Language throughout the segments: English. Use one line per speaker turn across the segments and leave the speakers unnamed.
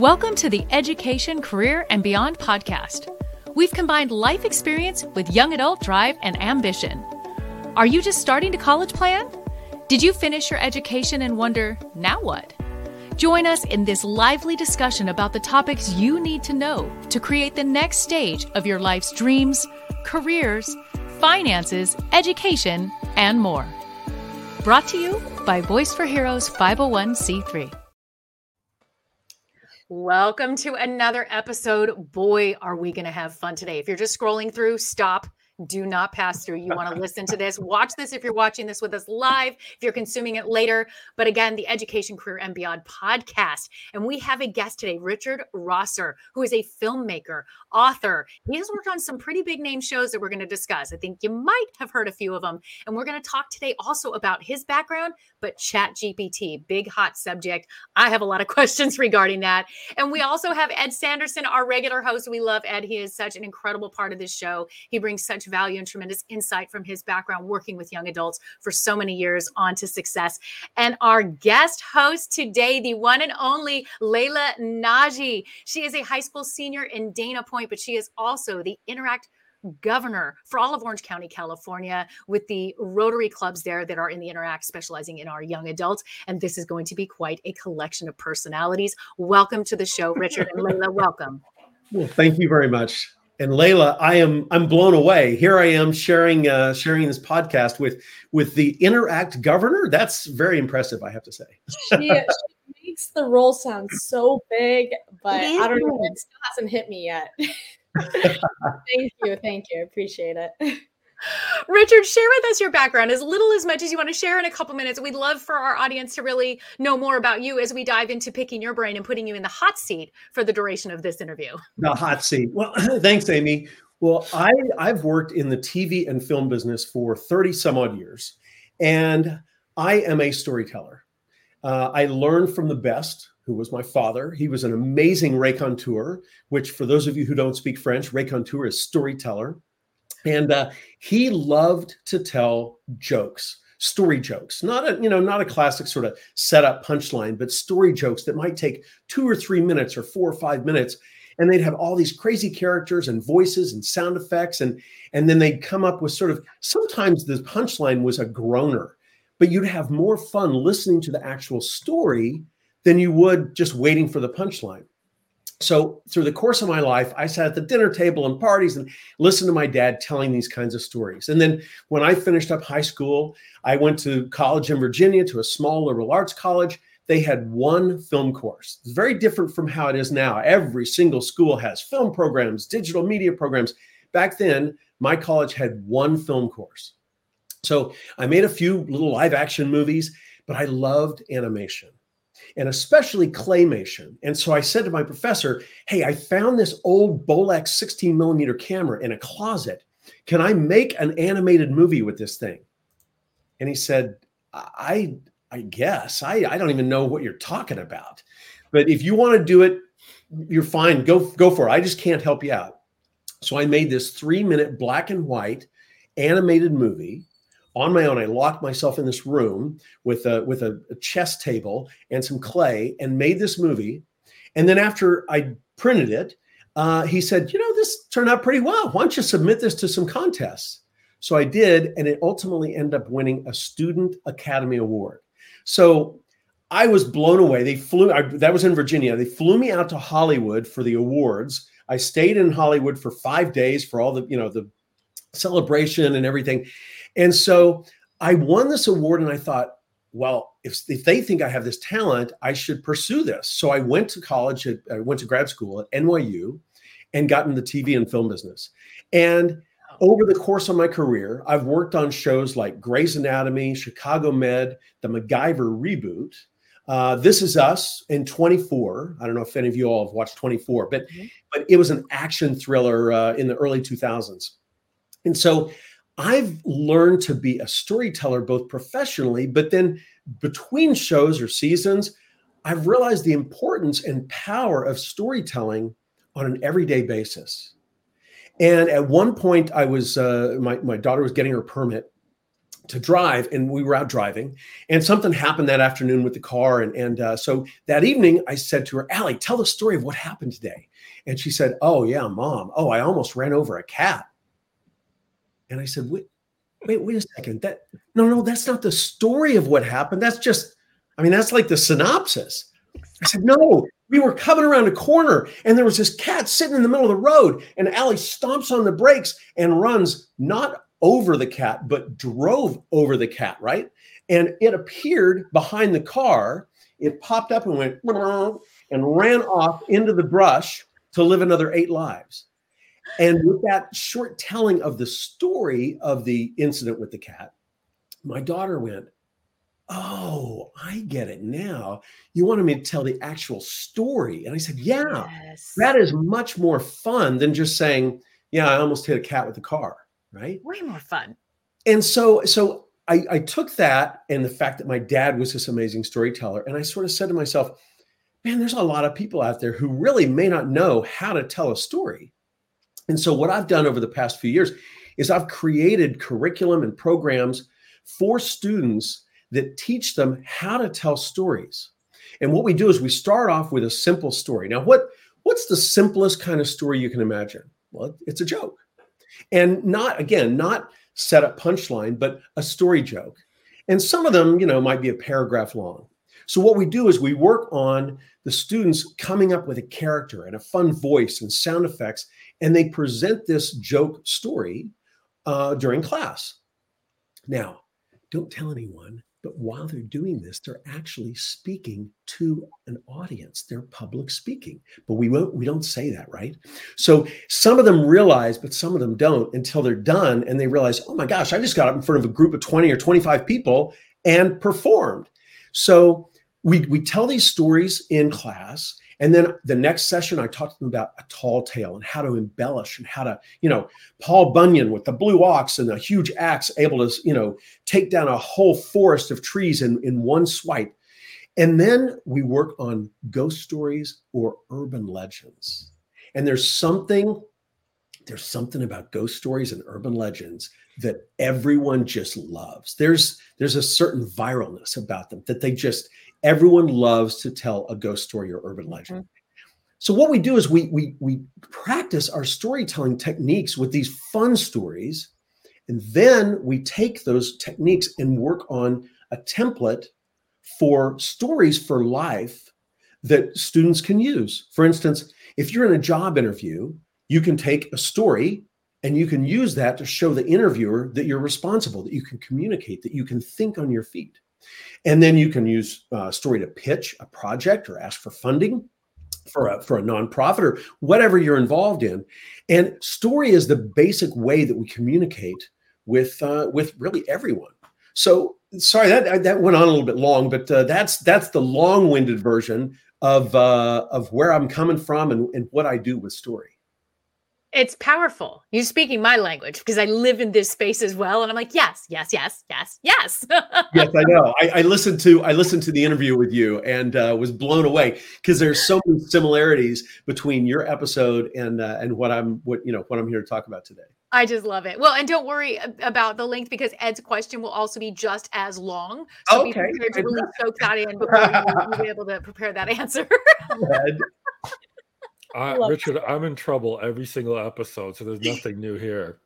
Welcome to the Education, Career, and Beyond podcast. We've combined life experience with young adult drive and ambition. Are you just starting to college plan? Did you finish your education and wonder, now what? Join us in this lively discussion about the topics you need to know to create the next stage of your life's dreams, careers, finances, education, and more. Brought to you by Voice for Heroes 501c3.
Welcome to another episode. Boy, are we going to have fun today. If you're just scrolling through, stop do not pass through. You want to listen to this. Watch this if you're watching this with us live, if you're consuming it later. But again, the Education Career and Beyond podcast. And we have a guest today, Richard Rosser, who is a filmmaker, author. He has worked on some pretty big name shows that we're going to discuss. I think you might have heard a few of them. And we're going to talk today also about his background, but Chat GPT, big hot subject. I have a lot of questions regarding that. And we also have Ed Sanderson, our regular host. We love Ed. He is such an incredible part of this show. He brings such value and tremendous insight from his background working with young adults for so many years on to success. And our guest host today, the one and only Layla Naji. She is a high school senior in Dana Point, but she is also the Interact governor for all of Orange County, California, with the Rotary clubs there that are in the Interact, specializing in our young adults. And this is going to be quite a collection of personalities. Welcome to the show, Richard and Layla. Welcome.
Well, thank you very much and Layla, I am I'm blown away. Here I am sharing uh, sharing this podcast with with the Interact governor. That's very impressive, I have to say.
she, she makes the role sound so big, but I don't know. It still hasn't hit me yet. thank you, thank you. Appreciate it.
Richard, share with us your background as little as much as you want to share in a couple minutes. We'd love for our audience to really know more about you as we dive into picking your brain and putting you in the hot seat for the duration of this interview.
The hot seat. Well, thanks, Amy. Well, I, I've worked in the TV and film business for 30 some odd years, and I am a storyteller. Uh, I learned from the best, who was my father. He was an amazing raconteur, which, for those of you who don't speak French, raconteur is storyteller. And uh, he loved to tell jokes, story jokes, not a you know not a classic sort of setup punchline, but story jokes that might take two or three minutes or four or five minutes, and they'd have all these crazy characters and voices and sound effects, and and then they'd come up with sort of sometimes the punchline was a groaner, but you'd have more fun listening to the actual story than you would just waiting for the punchline. So through the course of my life i sat at the dinner table and parties and listened to my dad telling these kinds of stories. And then when i finished up high school i went to college in virginia to a small liberal arts college. They had one film course. It's very different from how it is now. Every single school has film programs digital media programs. Back then my college had one film course. So i made a few little live action movies but i loved animation and especially claymation. And so I said to my professor, Hey, I found this old Bolex 16 millimeter camera in a closet. Can I make an animated movie with this thing? And he said, I, I guess. I, I don't even know what you're talking about. But if you want to do it, you're fine. Go, go for it. I just can't help you out. So I made this three minute black and white animated movie on my own. I locked myself in this room with a with a, a chess table and some clay and made this movie. And then after I printed it, uh, he said, "You know, this turned out pretty well. Why don't you submit this to some contests?" So I did, and it ultimately ended up winning a Student Academy Award. So I was blown away. They flew. I, that was in Virginia. They flew me out to Hollywood for the awards. I stayed in Hollywood for five days for all the you know the celebration and everything. And so I won this award and I thought, well, if, if they think I have this talent, I should pursue this. So I went to college, at, I went to grad school at NYU and got in the TV and film business. And over the course of my career, I've worked on shows like Grey's Anatomy, Chicago Med, the MacGyver reboot. Uh, this is Us in 24. I don't know if any of you all have watched 24, but mm-hmm. but it was an action thriller uh, in the early 2000s. And so I've learned to be a storyteller both professionally, but then between shows or seasons, I've realized the importance and power of storytelling on an everyday basis. And at one point, I was uh, my my daughter was getting her permit, to drive and we were out driving and something happened that afternoon with the car and and uh, so that evening i said to her allie tell the story of what happened today. And she said oh yeah mom. Oh i almost ran over a cat and i said wait wait wait a second that no no that's not the story of what happened that's just i mean that's like the synopsis i said no we were coming around a corner and there was this cat sitting in the middle of the road and Allie stomps on the brakes and runs not over the cat, but drove over the cat, right? And it appeared behind the car. It popped up and went and ran off into the brush to live another eight lives. And with that short telling of the story of the incident with the cat, my daughter went, Oh, I get it now. You wanted me to tell the actual story. And I said, Yeah, yes. that is much more fun than just saying, Yeah, I almost hit a cat with the car right?
Way more fun.
And so, so I, I took that and the fact that my dad was this amazing storyteller, and I sort of said to myself, man, there's a lot of people out there who really may not know how to tell a story. And so, what I've done over the past few years is I've created curriculum and programs for students that teach them how to tell stories. And what we do is we start off with a simple story. Now, what what's the simplest kind of story you can imagine? Well, it's a joke and not again not set up punchline but a story joke and some of them you know might be a paragraph long so what we do is we work on the students coming up with a character and a fun voice and sound effects and they present this joke story uh, during class now don't tell anyone but while they're doing this, they're actually speaking to an audience. They're public speaking, but we won't, we don't say that, right? So some of them realize, but some of them don't until they're done and they realize, oh my gosh, I just got up in front of a group of 20 or 25 people and performed. So we, we tell these stories in class and then the next session, I talked to them about a tall tale and how to embellish and how to, you know, Paul Bunyan with the blue ox and a huge axe able to, you know, take down a whole forest of trees in, in one swipe. And then we work on ghost stories or urban legends. And there's something, there's something about ghost stories and urban legends that everyone just loves. There's there's a certain viralness about them that they just everyone loves to tell a ghost story or urban legend. Mm-hmm. So what we do is we we we practice our storytelling techniques with these fun stories, and then we take those techniques and work on a template for stories for life that students can use. For instance, if you're in a job interview, you can take a story and you can use that to show the interviewer that you're responsible, that you can communicate, that you can think on your feet. And then you can use uh, story to pitch a project or ask for funding for a, for a nonprofit or whatever you're involved in. And story is the basic way that we communicate with uh, with really everyone. So sorry that that went on a little bit long, but uh, that's that's the long-winded version of uh, of where I'm coming from and, and what I do with story
it's powerful. You're speaking my language because I live in this space as well. And I'm like, yes, yes, yes, yes, yes.
yes, I know. I, I, listened to I listened to the interview with you and uh, was blown away because there's so many similarities between your episode and uh, and what I'm what you know what I'm here to talk about today.
I just love it. Well, and don't worry about the length because Ed's question will also be just as long. So okay. be prepared to really soak that in before you, be able to prepare that answer.
Uh, Richard, I'm in trouble every single episode, so there's nothing new here.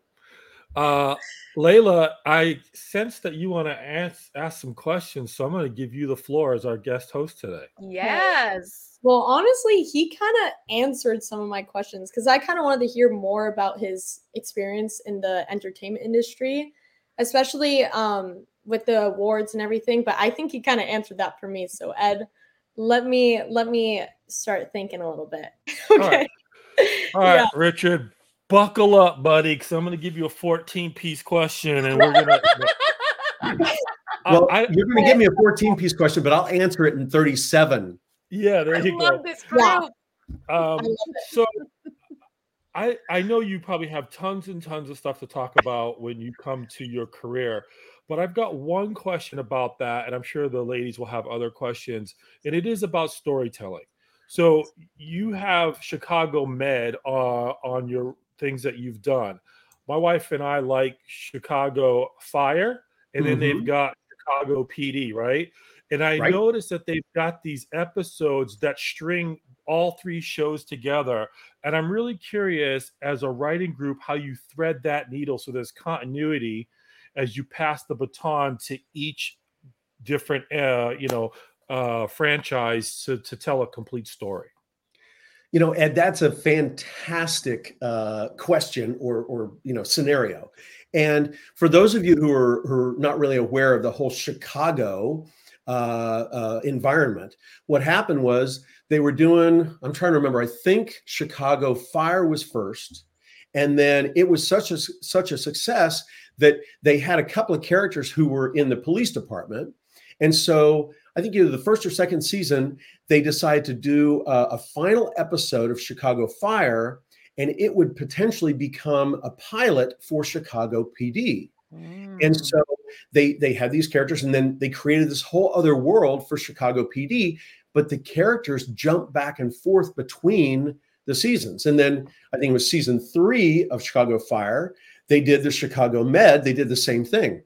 Uh, Layla, I sense that you want to ask, ask some questions, so I'm going to give you the floor as our guest host today.
Yes.
Well, honestly, he kind of answered some of my questions because I kind of wanted to hear more about his experience in the entertainment industry, especially um, with the awards and everything. But I think he kind of answered that for me. So, Ed, let me let me start thinking a little bit. okay.
All right, All right yeah. Richard, buckle up, buddy, because I'm going to give you a 14 piece question, and we're going
to. well, I, you're going to give me a 14 piece question, but I'll answer it in 37.
Yeah, there you
I
go.
This yeah.
Um, so I I know you probably have tons and tons of stuff to talk about when you come to your career. But I've got one question about that, and I'm sure the ladies will have other questions, and it is about storytelling. So you have Chicago Med uh, on your things that you've done. My wife and I like Chicago Fire and then mm-hmm. they've got Chicago PD, right? And I right. noticed that they've got these episodes that string all three shows together. And I'm really curious, as a writing group, how you thread that needle so there's continuity as you pass the baton to each different, uh, you know, uh, franchise to, to tell a complete story.
You know, Ed, that's a fantastic uh, question or, or you know scenario. And for those of you who are, who are not really aware of the whole Chicago uh, uh, environment, what happened was they were doing. I'm trying to remember. I think Chicago Fire was first, and then it was such a such a success that they had a couple of characters who were in the police department, and so I think either the first or second season they decided to do a, a final episode of Chicago Fire and it would potentially become a pilot for Chicago PD. Mm. And so they they had these characters, and then they created this whole other world for Chicago PD. But the characters jump back and forth between the seasons. And then I think it was season three of Chicago Fire. They did the Chicago Med. They did the same thing.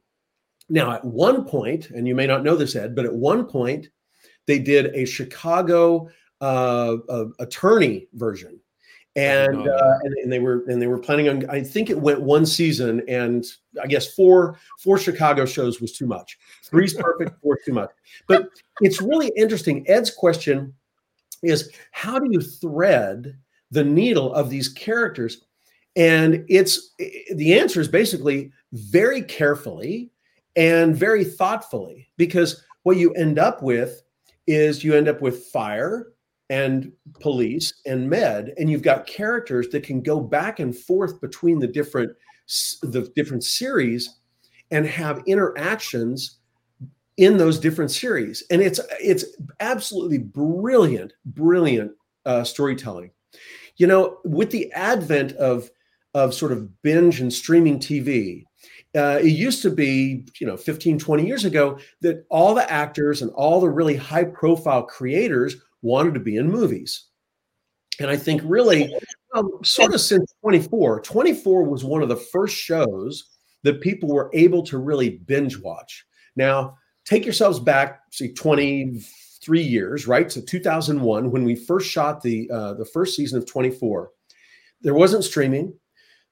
Now, at one point, and you may not know this, Ed, but at one point, they did a Chicago uh, uh, attorney version and, uh, and and they were and they were planning on. I think it went one season, and I guess four four Chicago shows was too much. Three's perfect, four too much. But it's really interesting. Ed's question is how do you thread the needle of these characters? And it's the answer is basically very carefully and very thoughtfully, because what you end up with is you end up with fire and police and med and you've got characters that can go back and forth between the different the different series and have interactions in those different series. And it's it's absolutely brilliant brilliant uh, storytelling. You know with the advent of of sort of binge and streaming tv uh, it used to be you know 15 20 years ago that all the actors and all the really high profile creators wanted to be in movies. And I think really, um, sort of since 24, 24 was one of the first shows that people were able to really binge watch. Now, take yourselves back, see, 23 years, right? So 2001, when we first shot the uh, the first season of 24, there wasn't streaming.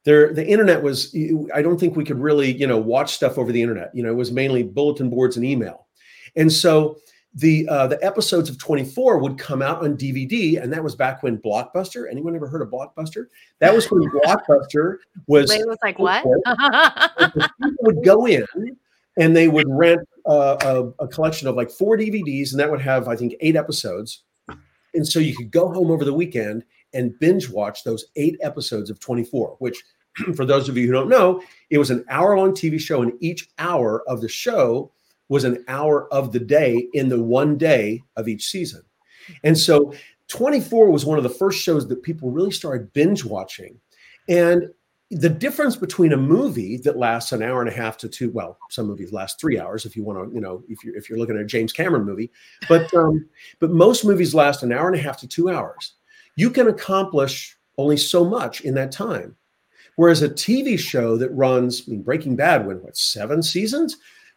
There, the internet was. I don't think we could really, you know, watch stuff over the internet. You know, it was mainly bulletin boards and email, and so the uh, the episodes of 24 would come out on DVD, and that was back when Blockbuster. Anyone ever heard of Blockbuster? That was when Blockbuster was.
It was like what?
people would go in and they would rent uh, a, a, collection of like four DVDs, and that would have I think eight episodes. And so you could go home over the weekend and binge watch those eight episodes of 24, which for those of you who don't know, it was an hour long TV show, and each hour of the show was an hour of the day in the one day of each season. And so 24 was one of the first shows that people really started binge watching. And the difference between a movie that lasts an hour and a half to two, well, some movies last three hours if you want to, you know, if you're if you're looking at a James Cameron movie, but um, but most movies last an hour and a half to two hours. You can accomplish only so much in that time. Whereas a TV show that runs, I mean, Breaking Bad went what seven seasons?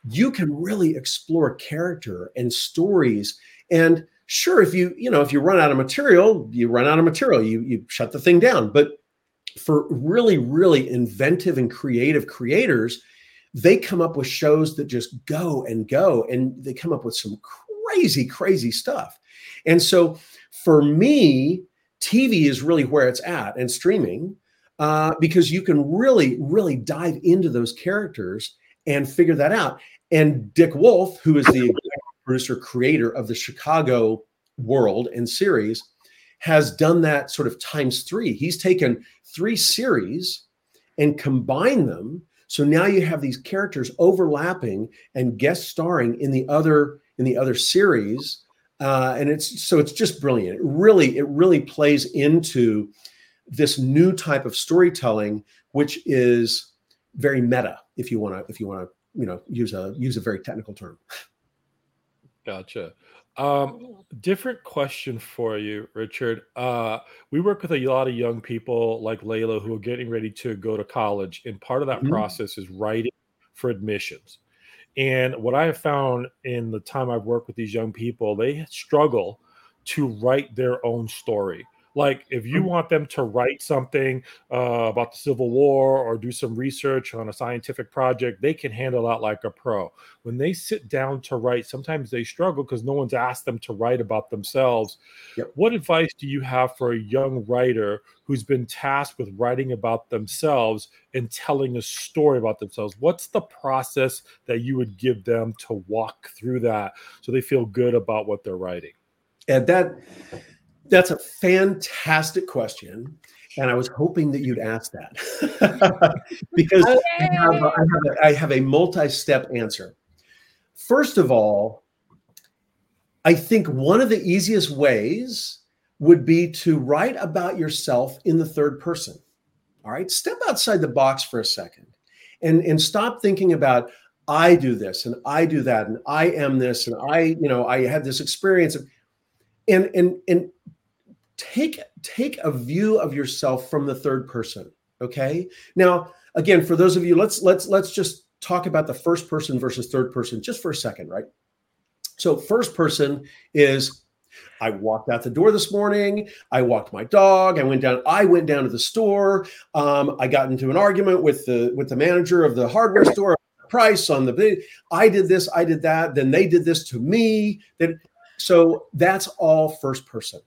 you can really explore character and stories and sure if you you know if you run out of material you run out of material you you shut the thing down but for really really inventive and creative creators they come up with shows that just go and go and they come up with some crazy crazy stuff and so for me tv is really where it's at and streaming uh, because you can really really dive into those characters and figure that out. And Dick Wolf, who is the producer creator of the Chicago world and series, has done that sort of times three. He's taken three series and combined them. So now you have these characters overlapping and guest starring in the other in the other series. Uh, and it's so it's just brilliant. It really, it really plays into this new type of storytelling, which is very meta if you want to if you want to you know use a use a very technical term
gotcha um different question for you richard uh we work with a lot of young people like layla who are getting ready to go to college and part of that mm-hmm. process is writing for admissions And what I have found in the time I've worked with these young people, they struggle to write their own story. Like if you mm. want them to write something uh, about the Civil War or do some research on a scientific project, they can handle that like a pro. When they sit down to write, sometimes they struggle because no one's asked them to write about themselves. Yep. What advice do you have for a young writer who's been tasked with writing about themselves and telling a story about themselves? What's the process that you would give them to walk through that so they feel good about what they're writing?
And that that's a fantastic question. And I was hoping that you'd ask that because okay. I, have a, I, have a, I have a multi step answer. First of all, I think one of the easiest ways would be to write about yourself in the third person. All right, step outside the box for a second and, and stop thinking about, I do this and I do that and I am this and I, you know, I had this experience. Of and, and, and take take a view of yourself from the third person okay now again for those of you let's let's let's just talk about the first person versus third person just for a second right so first person is I walked out the door this morning. I walked my dog. I went down. I went down to the store. Um, I got into an argument with the with the manager of the hardware store. Price on the. I did this. I did that. Then they did this to me. Then, so that's all first person.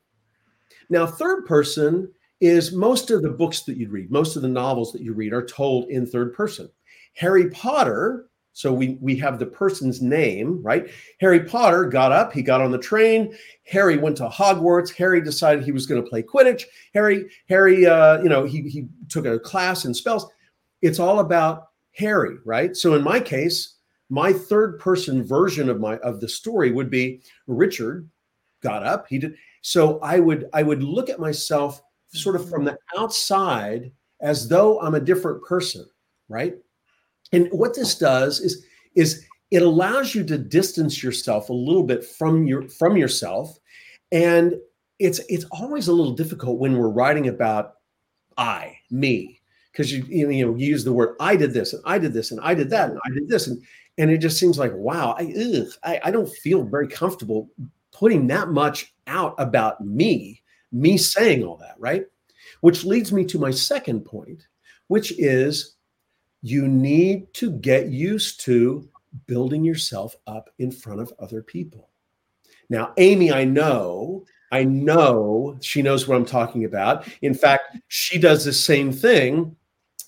Now, third person is most of the books that you read, most of the novels that you read are told in third person. Harry Potter, so we we have the person's name, right? Harry Potter got up, he got on the train. Harry went to Hogwarts. Harry decided he was going to play Quidditch. Harry, Harry, uh, you know, he he took a class in spells. It's all about Harry, right? So in my case, my third person version of my of the story would be Richard got up. He did so I would I would look at myself sort of from mm-hmm. the outside as though I'm a different person, right? And what this does is is it allows you to distance yourself a little bit from your from yourself. And it's it's always a little difficult when we're writing about I, me, because you you know you use the word I did this and I did this and I did that and I did this. And and it just seems like wow I ugh, I, I don't feel very comfortable putting that much out about me, me saying all that, right? Which leads me to my second point, which is you need to get used to building yourself up in front of other people. Now, Amy, I know, I know she knows what I'm talking about. In fact, she does the same thing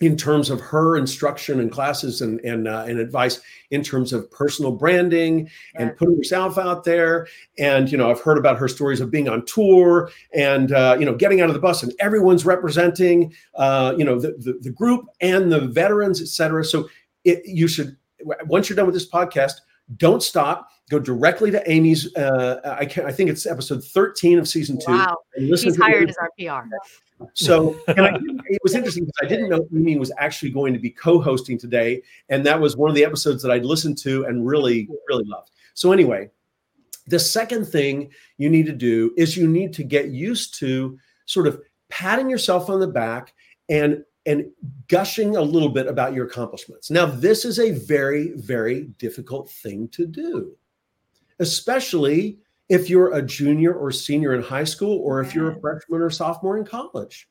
in terms of her instruction and classes and and, uh, and advice in terms of personal branding and putting yourself out there. And you know i've heard about her stories of being on tour and uh, you know getting out of the bus and everyone's representing uh, you know the, the, the group and the veterans etc so it, you should once you're done with this podcast don't stop. Go directly to amy's uh, I, can, I think it's episode 13 of season two
wow. she's hired as our pr
so and I, it was interesting because I didn't know Amy was actually going to be co-hosting today, and that was one of the episodes that I'd listened to and really, really loved. So anyway, the second thing you need to do is you need to get used to sort of patting yourself on the back and and gushing a little bit about your accomplishments. Now, this is a very, very difficult thing to do, especially if you're a junior or senior in high school or if you're a freshman or sophomore in college.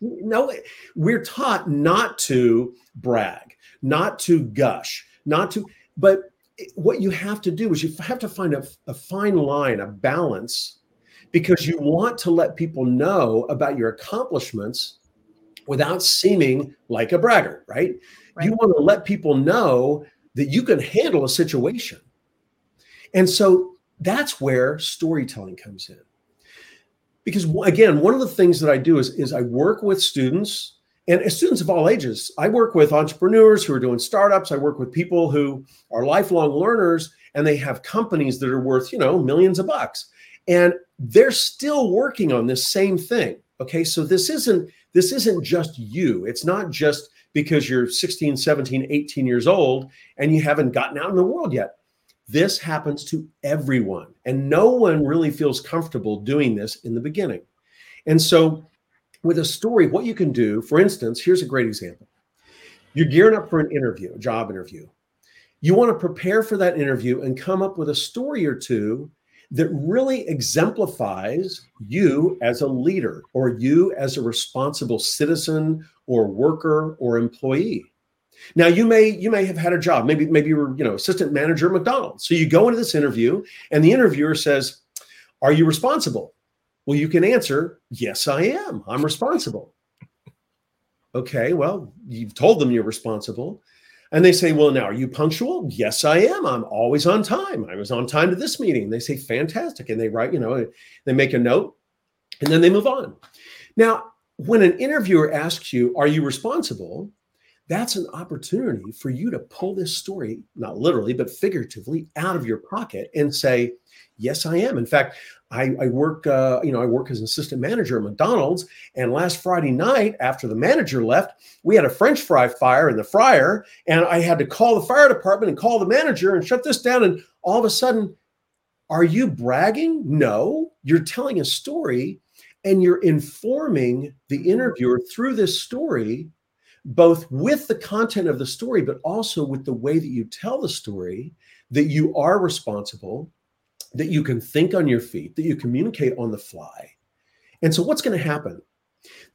No, we're taught not to brag, not to gush, not to, but what you have to do is you have to find a, a fine line, a balance, because you want to let people know about your accomplishments without seeming like a braggart, right? right? You want to let people know that you can handle a situation. And so that's where storytelling comes in. Because again, one of the things that I do is, is I work with students and students of all ages. I work with entrepreneurs who are doing startups. I work with people who are lifelong learners and they have companies that are worth, you know, millions of bucks. And they're still working on this same thing. Okay. So this isn't this isn't just you. It's not just because you're 16, 17, 18 years old and you haven't gotten out in the world yet. This happens to everyone, and no one really feels comfortable doing this in the beginning. And so, with a story, what you can do, for instance, here's a great example. You're gearing up for an interview, a job interview. You want to prepare for that interview and come up with a story or two that really exemplifies you as a leader or you as a responsible citizen or worker or employee. Now you may you may have had a job. Maybe maybe you were, you know, assistant manager at McDonald's. So you go into this interview and the interviewer says, "Are you responsible?" Well, you can answer, "Yes, I am. I'm responsible." Okay, well, you've told them you're responsible. And they say, Well, now are you punctual? Yes, I am. I'm always on time. I was on time to this meeting. They say, Fantastic. And they write, you know, they make a note and then they move on. Now, when an interviewer asks you, Are you responsible? That's an opportunity for you to pull this story, not literally, but figuratively, out of your pocket and say, Yes, I am. In fact, I, I work, uh, you know, I work as an assistant manager at McDonald's. And last Friday night, after the manager left, we had a French fry fire in the fryer, and I had to call the fire department and call the manager and shut this down. And all of a sudden, are you bragging? No, you're telling a story, and you're informing the interviewer through this story, both with the content of the story, but also with the way that you tell the story, that you are responsible that you can think on your feet, that you communicate on the fly. And so what's going to happen?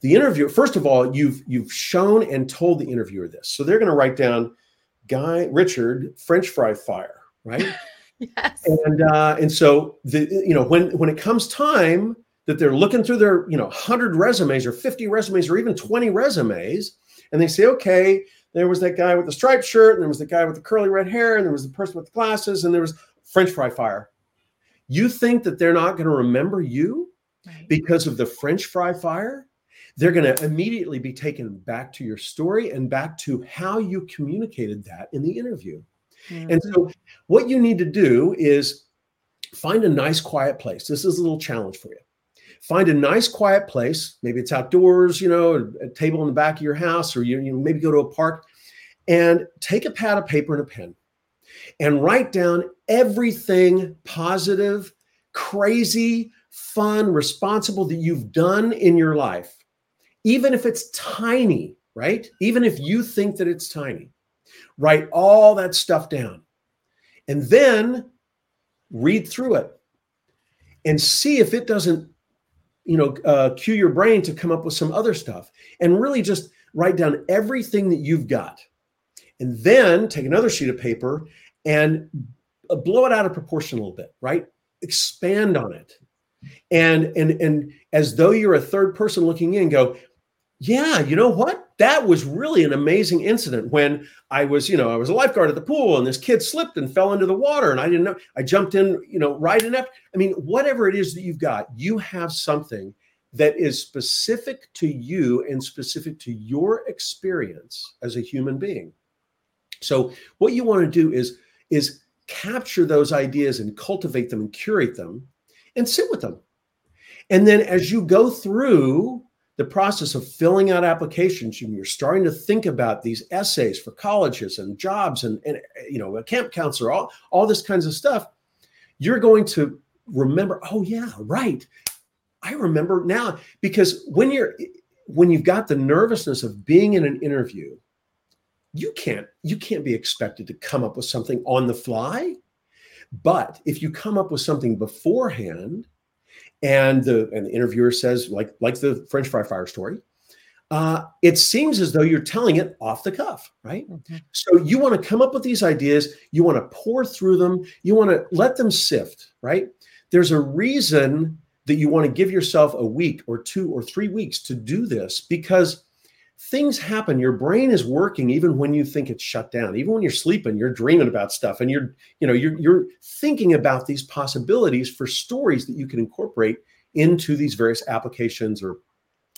The interviewer, first of all, you've you've shown and told the interviewer this. So they're going to write down Guy Richard French fry fire, right?
yes.
And uh, and so the you know when when it comes time that they're looking through their you know 100 resumes or 50 resumes or even 20 resumes and they say okay there was that guy with the striped shirt and there was the guy with the curly red hair and there was the person with the glasses and there was french fry fire you think that they're not going to remember you because of the French fry fire? They're going to immediately be taken back to your story and back to how you communicated that in the interview. Mm-hmm. And so, what you need to do is find a nice, quiet place. This is a little challenge for you. Find a nice, quiet place. Maybe it's outdoors, you know, a table in the back of your house, or you, you maybe go to a park and take a pad of paper and a pen and write down everything positive, crazy, fun, responsible that you've done in your life, even if it's tiny, right? Even if you think that it's tiny, write all that stuff down and then read through it and see if it doesn't you know uh, cue your brain to come up with some other stuff and really just write down everything that you've got and then take another sheet of paper and uh, blow it out of proportion a little bit, right? Expand on it. And and and as though you're a third person looking in, go, yeah, you know what? That was really an amazing incident when I was, you know, I was a lifeguard at the pool and this kid slipped and fell into the water and I didn't know. I jumped in, you know, right after. I mean, whatever it is that you've got, you have something that is specific to you and specific to your experience as a human being. So what you want to do is is capture those ideas and cultivate them and curate them and sit with them. And then as you go through the process of filling out applications you're starting to think about these essays for colleges and jobs and, and you know a camp counselor all, all this kinds of stuff. You're going to remember oh yeah right. I remember now because when you're when you've got the nervousness of being in an interview you can't you can't be expected to come up with something on the fly. But if you come up with something beforehand and the and the interviewer says like like the french fry fire story uh, it seems as though you're telling it off the cuff right mm-hmm. so you want to come up with these ideas you want to pore through them you want to let them sift right there's a reason that you want to give yourself a week or two or three weeks to do this because things happen. Your brain is working even when you think it's shut down. Even when you're sleeping you're dreaming about stuff and you're you know you're, you're thinking about these possibilities for stories that you can incorporate into these various applications or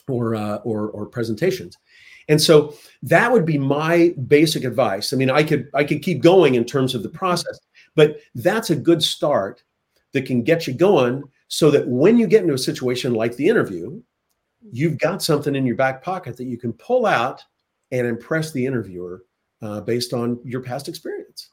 or uh, or, or presentations. And so that would be my basic advice. I mean i could i could keep going in terms of the process but that's a good start that can get you going so that when you get into a situation like the interview you've got something in your back pocket that you can pull out and impress the interviewer uh, based on your past experience.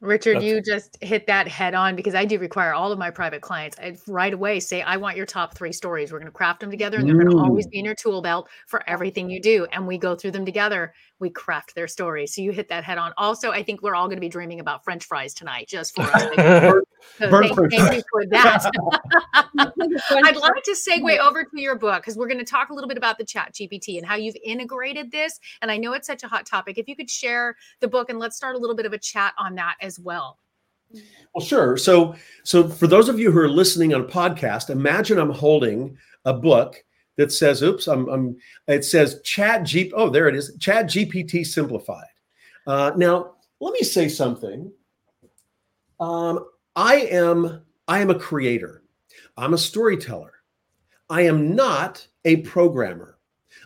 Richard, That's, you just hit that head on because I do require all of my private clients I right away say, I want your top three stories. We're going to craft them together and they're going to always be in your tool belt for everything you do. And we go through them together. We craft their stories. So you hit that head on. Also, I think we're all going to be dreaming about French fries tonight just for us. so thank, thank you for that. I'd like to segue over to your book because we're going to talk a little bit about the chat GPT and how you've integrated this. And I know it's such a hot topic. If you could share the book and let's start a little bit of a chat on that as as well.
Well, sure. So, so for those of you who are listening on a podcast, imagine I'm holding a book that says, "Oops," I'm, I'm it says Chat G. Oh, there it is. Chat GPT simplified. Uh, now, let me say something. Um, I am I am a creator. I'm a storyteller. I am not a programmer.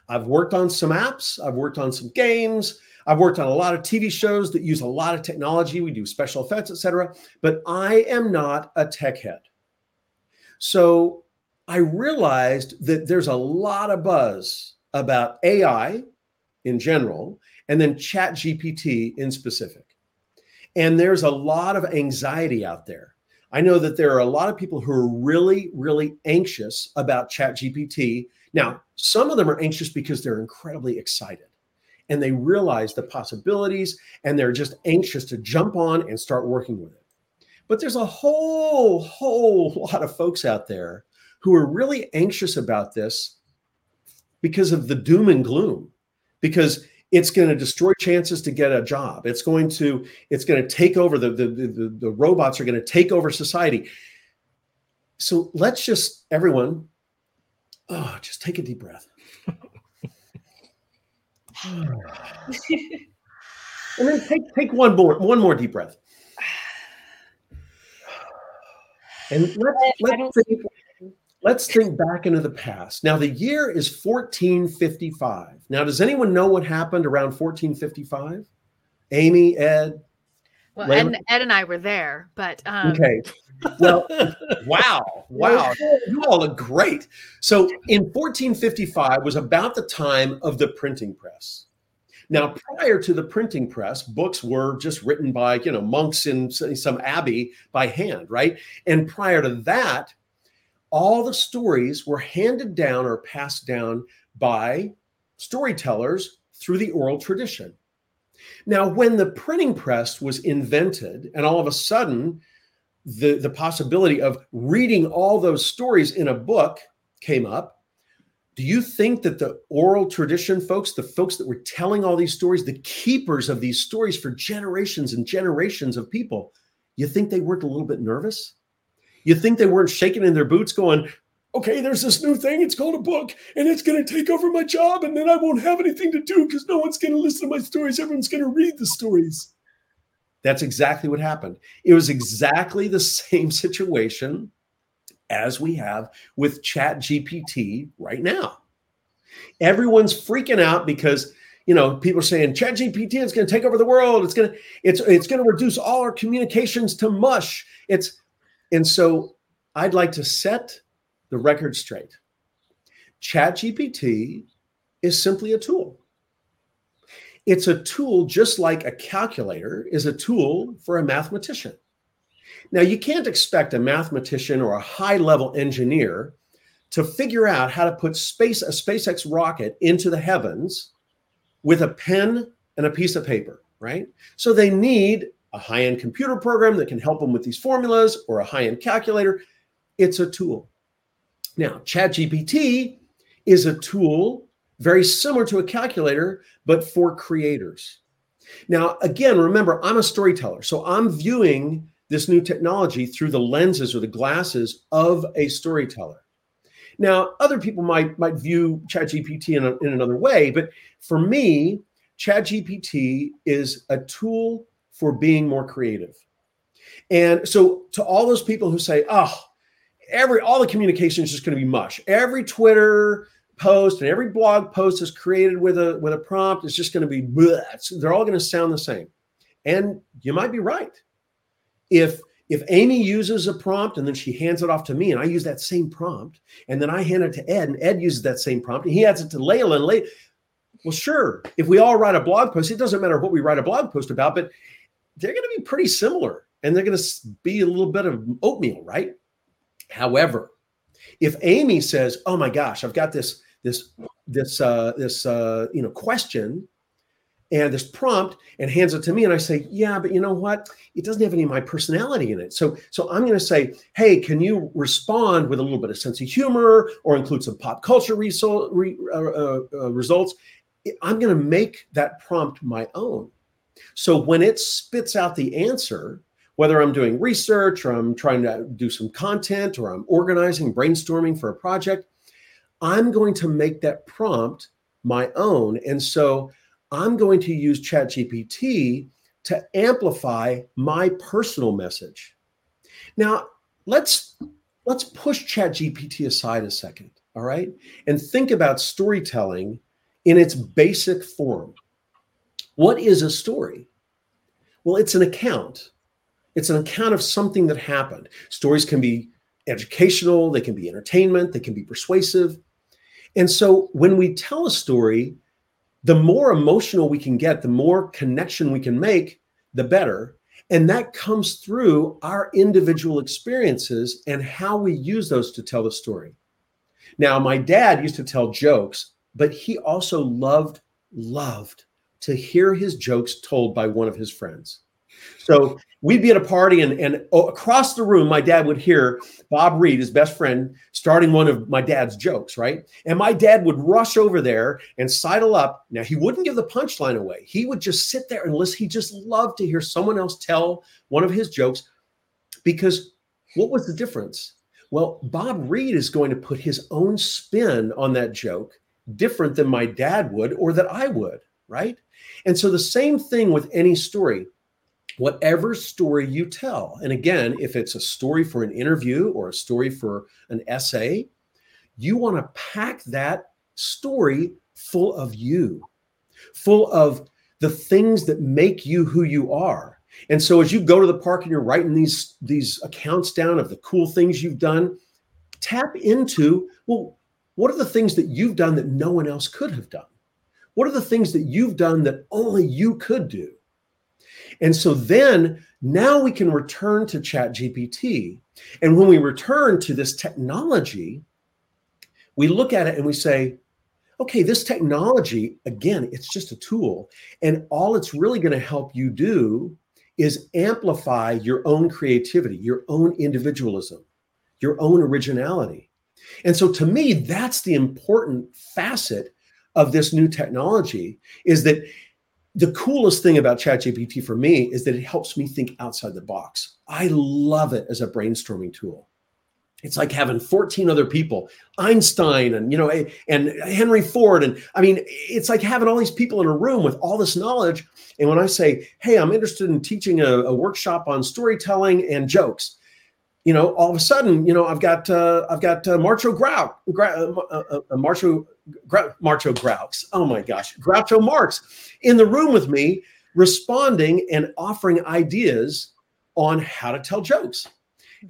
I've worked on some apps. I've worked on some games. I've worked on a lot of TV shows that use a lot of technology. We do special effects, etc. But I am not a tech head. So I realized that there's a lot of buzz about AI in general and then Chat GPT in specific. And there's a lot of anxiety out there. I know that there are a lot of people who are really, really anxious about Chat GPT. Now, some of them are anxious because they're incredibly excited and they realize the possibilities and they're just anxious to jump on and start working with it. But there's a whole, whole lot of folks out there who are really anxious about this because of the doom and gloom, because it's going to destroy chances to get a job. It's going to, it's going to take over the, the, the, the robots are going to take over society. So let's just, everyone, oh, just take a deep breath. and then take take one more one more deep breath. And let's let's think, let's think back into the past. Now the year is 1455. Now, does anyone know what happened around 1455? Amy, Ed.
Well, Ed, Ed and I were there, but um...
okay. Well, wow, wow, you all look great. So, in 1455 was about the time of the printing press. Now, prior to the printing press, books were just written by you know monks in some abbey by hand, right? And prior to that, all the stories were handed down or passed down by storytellers through the oral tradition. Now, when the printing press was invented, and all of a sudden the, the possibility of reading all those stories in a book came up, do you think that the oral tradition folks, the folks that were telling all these stories, the keepers of these stories for generations and generations of people, you think they weren't a little bit nervous? You think they weren't shaking in their boots going, okay, there's this new thing. It's called a book, and it's going to take over my job, and then I won't have anything to do because no one's going to listen to my stories. Everyone's going to read the stories. That's exactly what happened. It was exactly the same situation as we have with Chat GPT right now. Everyone's freaking out because you know people are saying Chat GPT is going to take over the world. It's going to it's it's going to reduce all our communications to mush. It's and so I'd like to set the record straight. ChatGPT is simply a tool. It's a tool just like a calculator is a tool for a mathematician. Now, you can't expect a mathematician or a high level engineer to figure out how to put space a SpaceX rocket into the heavens with a pen and a piece of paper, right? So they need a high end computer program that can help them with these formulas or a high end calculator. It's a tool. Now, ChatGPT is a tool very similar to a calculator, but for creators. Now, again, remember, I'm a storyteller. So I'm viewing this new technology through the lenses or the glasses of a storyteller. Now, other people might, might view ChatGPT in, a, in another way, but for me, ChatGPT is a tool for being more creative. And so, to all those people who say, oh, every all the communication is just going to be mush, every Twitter, post and every blog post is created with a with a prompt is just going to be bleh. they're all going to sound the same and you might be right if if amy uses a prompt and then she hands it off to me and i use that same prompt and then i hand it to ed and ed uses that same prompt and he adds it to layla and layla well sure if we all write a blog post it doesn't matter what we write a blog post about but they're going to be pretty similar and they're going to be a little bit of oatmeal, right? However, if Amy says, "Oh my gosh, I've got this this this uh, this uh, you know question and this prompt," and hands it to me, and I say, "Yeah, but you know what? It doesn't have any of my personality in it." So so I'm going to say, "Hey, can you respond with a little bit of sense of humor or include some pop culture result, re, uh, uh, uh results?" I'm going to make that prompt my own. So when it spits out the answer, whether I'm doing research or I'm trying to do some content or I'm organizing, brainstorming for a project, I'm going to make that prompt my own. And so I'm going to use ChatGPT to amplify my personal message. Now, let's let's push ChatGPT aside a second, all right? And think about storytelling in its basic form. What is a story? Well, it's an account. It's an account of something that happened. Stories can be educational, they can be entertainment, they can be persuasive. And so when we tell a story, the more emotional we can get, the more connection we can make, the better. And that comes through our individual experiences and how we use those to tell the story. Now, my dad used to tell jokes, but he also loved, loved to hear his jokes told by one of his friends. So we'd be at a party, and, and across the room, my dad would hear Bob Reed, his best friend, starting one of my dad's jokes, right? And my dad would rush over there and sidle up. Now, he wouldn't give the punchline away. He would just sit there and listen. He just loved to hear someone else tell one of his jokes because what was the difference? Well, Bob Reed is going to put his own spin on that joke different than my dad would or that I would, right? And so the same thing with any story. Whatever story you tell, and again, if it's a story for an interview or a story for an essay, you want to pack that story full of you, full of the things that make you who you are. And so as you go to the park and you're writing these these accounts down of the cool things you've done, tap into, well, what are the things that you've done that no one else could have done? What are the things that you've done that only you could do? And so then now we can return to Chat GPT. And when we return to this technology, we look at it and we say, okay, this technology, again, it's just a tool. And all it's really going to help you do is amplify your own creativity, your own individualism, your own originality. And so to me, that's the important facet of this new technology is that the coolest thing about ChatGPT for me is that it helps me think outside the box. I love it as a brainstorming tool. It's like having 14 other people, Einstein and you know and Henry Ford and I mean it's like having all these people in a room with all this knowledge and when I say, "Hey, I'm interested in teaching a, a workshop on storytelling and jokes." you know, all of a sudden, you know, I've got uh, I've got uh, Marcho Grau, Gra- uh, uh, uh Marcho Gra- Marcho Graux. Oh my gosh, Groucho Marx in the room with me, responding and offering ideas on how to tell jokes.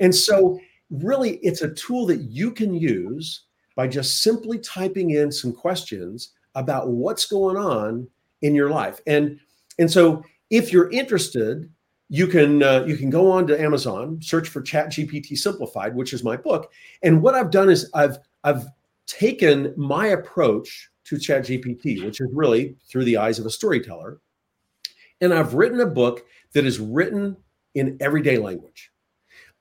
And so, really, it's a tool that you can use by just simply typing in some questions about what's going on in your life. And and so, if you're interested you can uh, you can go on to Amazon, search for Chat GPT Simplified, which is my book. And what I've done is I've I've taken my approach to Chat GPT, which is really through the eyes of a storyteller, and I've written a book that is written in everyday language.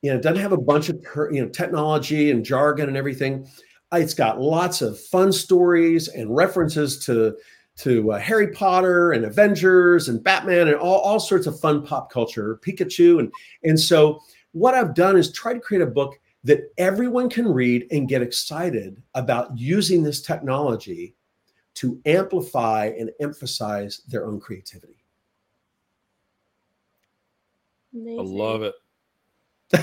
You know, it doesn't have a bunch of you know technology and jargon and everything. It's got lots of fun stories and references to to uh, Harry Potter and Avengers and Batman and all, all sorts of fun pop culture, Pikachu. And, and so, what I've done is try to create a book that everyone can read and get excited about using this technology to amplify and emphasize their own creativity.
Amazing. I love it.
I,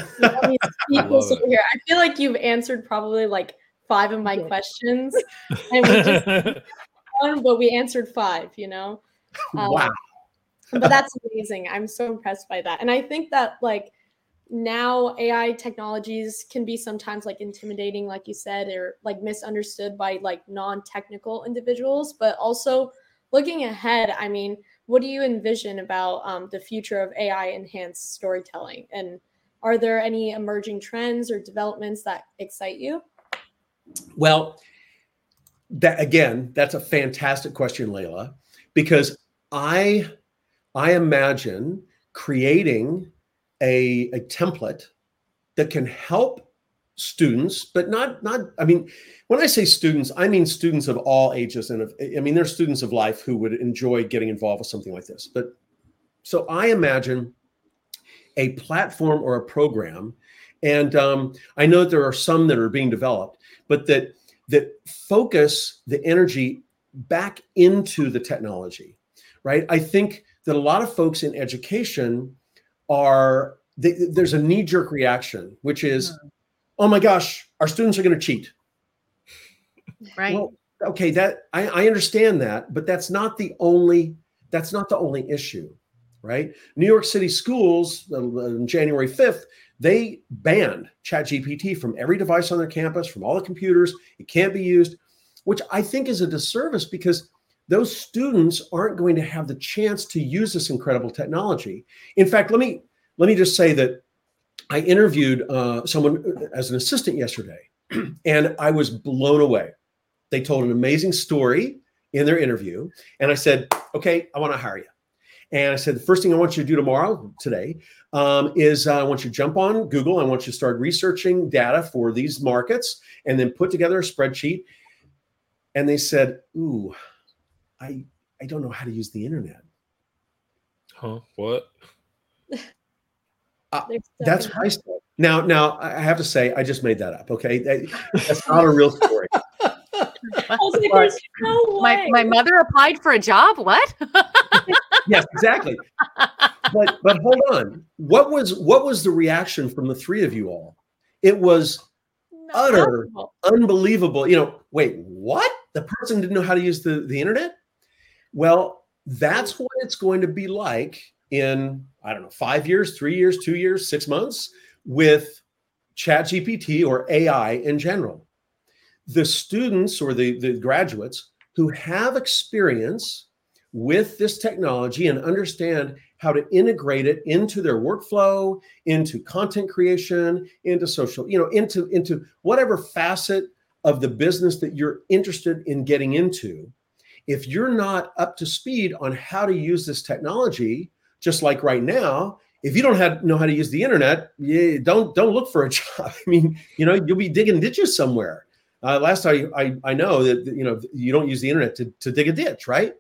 love it. Here. I feel like you've answered probably like five of my questions. And we just one, but we answered five, you know?
Um, wow.
but that's amazing. I'm so impressed by that. And I think that, like, now AI technologies can be sometimes like intimidating, like you said, or like misunderstood by like non technical individuals. But also looking ahead, I mean, what do you envision about um, the future of AI enhanced storytelling? And are there any emerging trends or developments that excite you?
Well, that again, that's a fantastic question, Layla, because I I imagine creating a, a template that can help students, but not not. I mean, when I say students, I mean students of all ages, and of, I mean there's students of life who would enjoy getting involved with something like this. But so I imagine a platform or a program, and um, I know that there are some that are being developed, but that that focus the energy back into the technology, right? I think that a lot of folks in education are they, there's a knee jerk reaction, which is, mm-hmm. oh my gosh, our students are going to cheat.
Right. Well,
okay, that I, I understand that, but that's not the only that's not the only issue, right? New York City schools uh, on January 5th, they banned ChatGPT from every device on their campus, from all the computers. It can't be used, which I think is a disservice because those students aren't going to have the chance to use this incredible technology. In fact, let me let me just say that I interviewed uh, someone as an assistant yesterday, and I was blown away. They told an amazing story in their interview, and I said, "Okay, I want to hire you." And I said, "The first thing I want you to do tomorrow, today, um, is uh, I want you to jump on Google. I want you to start researching data for these markets, and then put together a spreadsheet." And they said, "Ooh, I I don't know how to use the internet."
Huh? What?
Uh, that's high school. Now, now I have to say, I just made that up. Okay, that, that's not a real story.
like, no my my mother applied for a job. What?
yes, exactly. But but hold on. What was what was the reaction from the three of you all? It was utter unbelievable. You know, wait, what? The person didn't know how to use the the internet? Well, that's hmm. what it's going to be like in I don't know, five years, three years, two years, six months with ChatGPT or AI in general. The students or the, the graduates who have experience with this technology and understand how to integrate it into their workflow, into content creation, into social, you know, into, into whatever facet of the business that you're interested in getting into. If you're not up to speed on how to use this technology, just like right now, if you don't have, know how to use the internet, you don't don't look for a job. I mean, you know, you'll be digging ditches somewhere. Uh, last I, I I know that you know you don't use the internet to, to dig a ditch, right?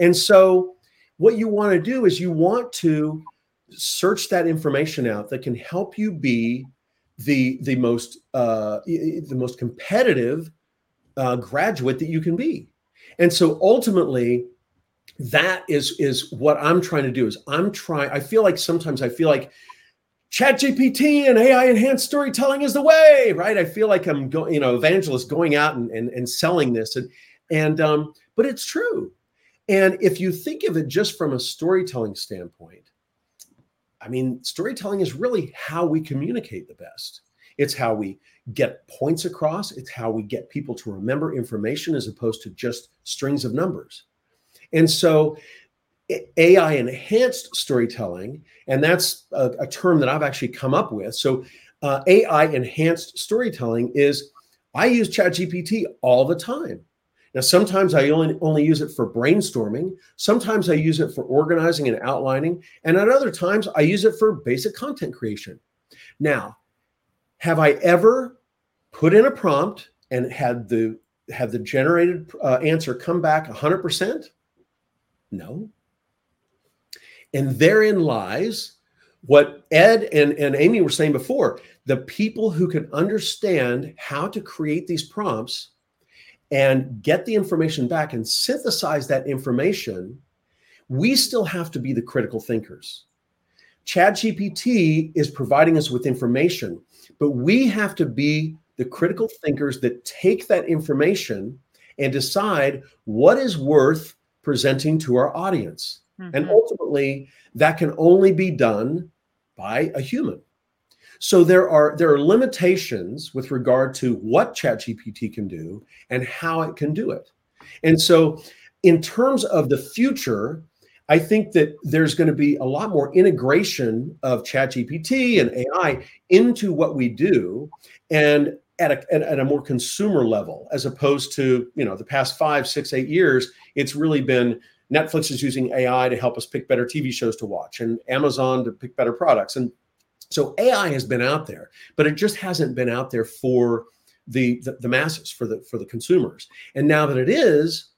And so, what you want to do is you want to search that information out that can help you be the the most uh, the most competitive uh, graduate that you can be. And so ultimately, that is is what i'm trying to do is i'm trying i feel like sometimes i feel like chat gpt and ai enhanced storytelling is the way right? I feel like i'm going you know evangelist going out and, and, and selling this. And and um but it's true. And if you think of it just from a storytelling standpoint i mean storytelling is really how we communicate the best it's how we get points across it's how we get people to remember information as opposed to just strings of numbers and so AI enhanced storytelling, and that's a, a, term that I've actually come up with. So uh, AI enhanced storytelling is I use ChatGPT all the time. Now, sometimes I only, only use it for brainstorming. Sometimes I use it for organizing and outlining. And at other times, I use it for basic content creation. Now, have I ever put in a prompt and had the had the generated uh, answer come back 100%? No. And therein lies what Ed and, and Amy were saying before the people who can understand how to create these prompts and get the information back and synthesize that information, we still have to be the critical thinkers. ChatGPT is providing us with information, but we have to be the critical thinkers that take that information and decide what is worth presenting to our audience. Mm-hmm. And ultimately, that can only be done by a human. So there are there are limitations with regard to what ChatGPT can do and how it can do it. And so in terms of the future, I think that there's going to be a lot more integration of ChatGPT and AI into what we do, and at a, at, a more consumer level, as opposed to you know the past five, six, eight years. It's really been Netflix is using AI to help us pick better TV shows to watch, and Amazon to pick better products. And so AI has been out there, but it just hasn't been out there for the, the, the masses, for the for the consumers. And now that it is,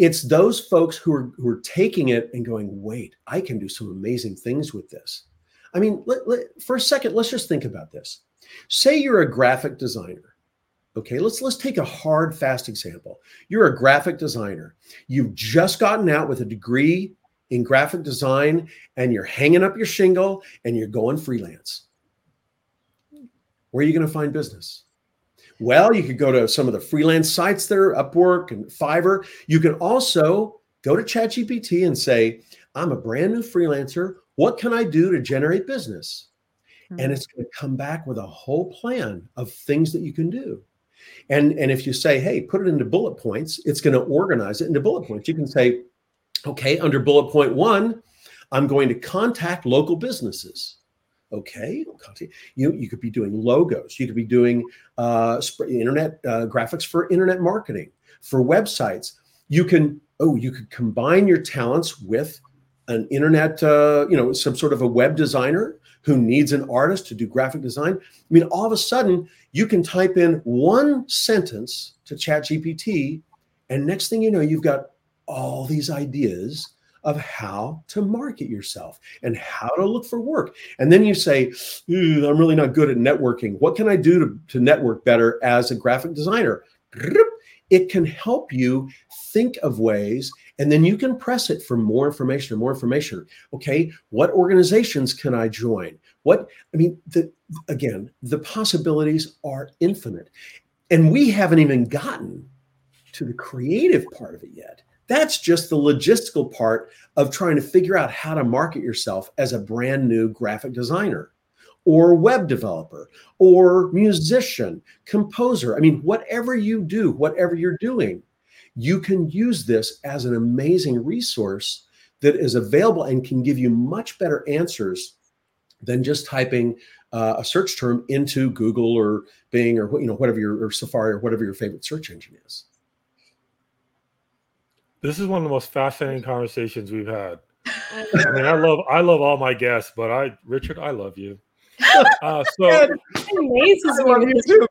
it's those folks who are who are taking it and going, wait, I can do some amazing things with this. I mean, let, let, for a second, let's just think about this. Say you're a graphic designer. Okay, let's let's take a hard, fast example. You're a graphic designer. You've just gotten out with a degree in graphic design, and you're hanging up your shingle and you're going freelance. Where are you going to find business? Well, you could go to some of the freelance sites there, Upwork and Fiverr. You can also go to ChatGPT and say, I'm a brand new freelancer. What can I do to generate business? Mm-hmm. And it's going to come back with a whole plan of things that you can do. And, and if you say, hey, put it into bullet points, it's going to organize it into bullet points. You can say, okay, under bullet point one, I'm going to contact local businesses. Okay, you you could be doing logos. You could be doing uh, internet uh, graphics for internet marketing, for websites. You can oh, you could combine your talents with an internet, uh, you know, some sort of a web designer who needs an artist to do graphic design. I mean, all of a sudden, you can type in one sentence to ChatGPT, and next thing you know, you've got all these ideas of how to market yourself and how to look for work. And then you say, I'm really not good at networking. What can I do to, to network better as a graphic designer? It can help you think of ways and then you can press it for more information and more information. Okay, what organizations can I join? What I mean, the again, the possibilities are infinite. And we haven't even gotten to the creative part of it yet. That's just the logistical part of trying to figure out how to market yourself as a brand new graphic designer or web developer or musician, composer. I mean, whatever you do, whatever you're doing, you can use this as an amazing resource that is available and can give you much better answers than just typing uh, a search term into Google or Bing or you know whatever your or Safari or whatever your favorite search engine is.
This is one of the most fascinating conversations we've had. I mean, I love I love all my guests, but I Richard, I love you. Uh, so amazes me. Too,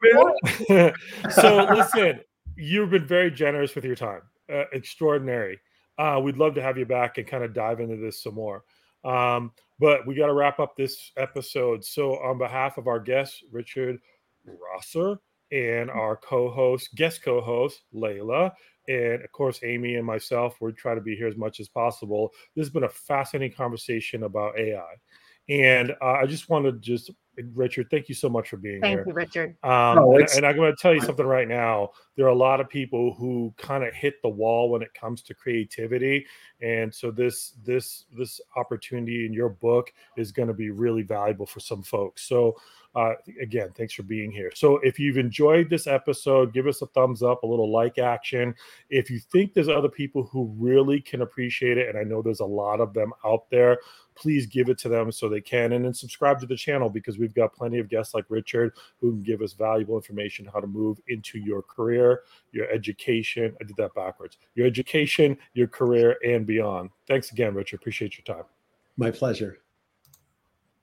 man. so listen, you've been very generous with your time, uh, extraordinary. Uh, we'd love to have you back and kind of dive into this some more. Um, but we got to wrap up this episode. So, on behalf of our guest, Richard Rosser, and our co-host, guest co-host, Layla, and of course amy and myself we're trying to be here as much as possible. This has been a fascinating conversation about ai and uh, i just want to just richard thank you so much for being
thank
here.
thank you richard.
Um, oh, and, and, i'm going to tell you something right now. There are a lot of people who kind of hit the wall when it comes to creativity and so this this this opportunity in your book is going to be really valuable for some folks. So uh, again, thanks for being here. So, if you've enjoyed this episode, give us a thumbs up, a little like action. If you think there's other people who really can appreciate it, and I know there's a lot of them out there, please give it to them so they can. And then subscribe to the channel because we've got plenty of guests like Richard who can give us valuable information how to move into your career, your education. I did that backwards your education, your career, and beyond. Thanks again, Richard. Appreciate your time.
My pleasure.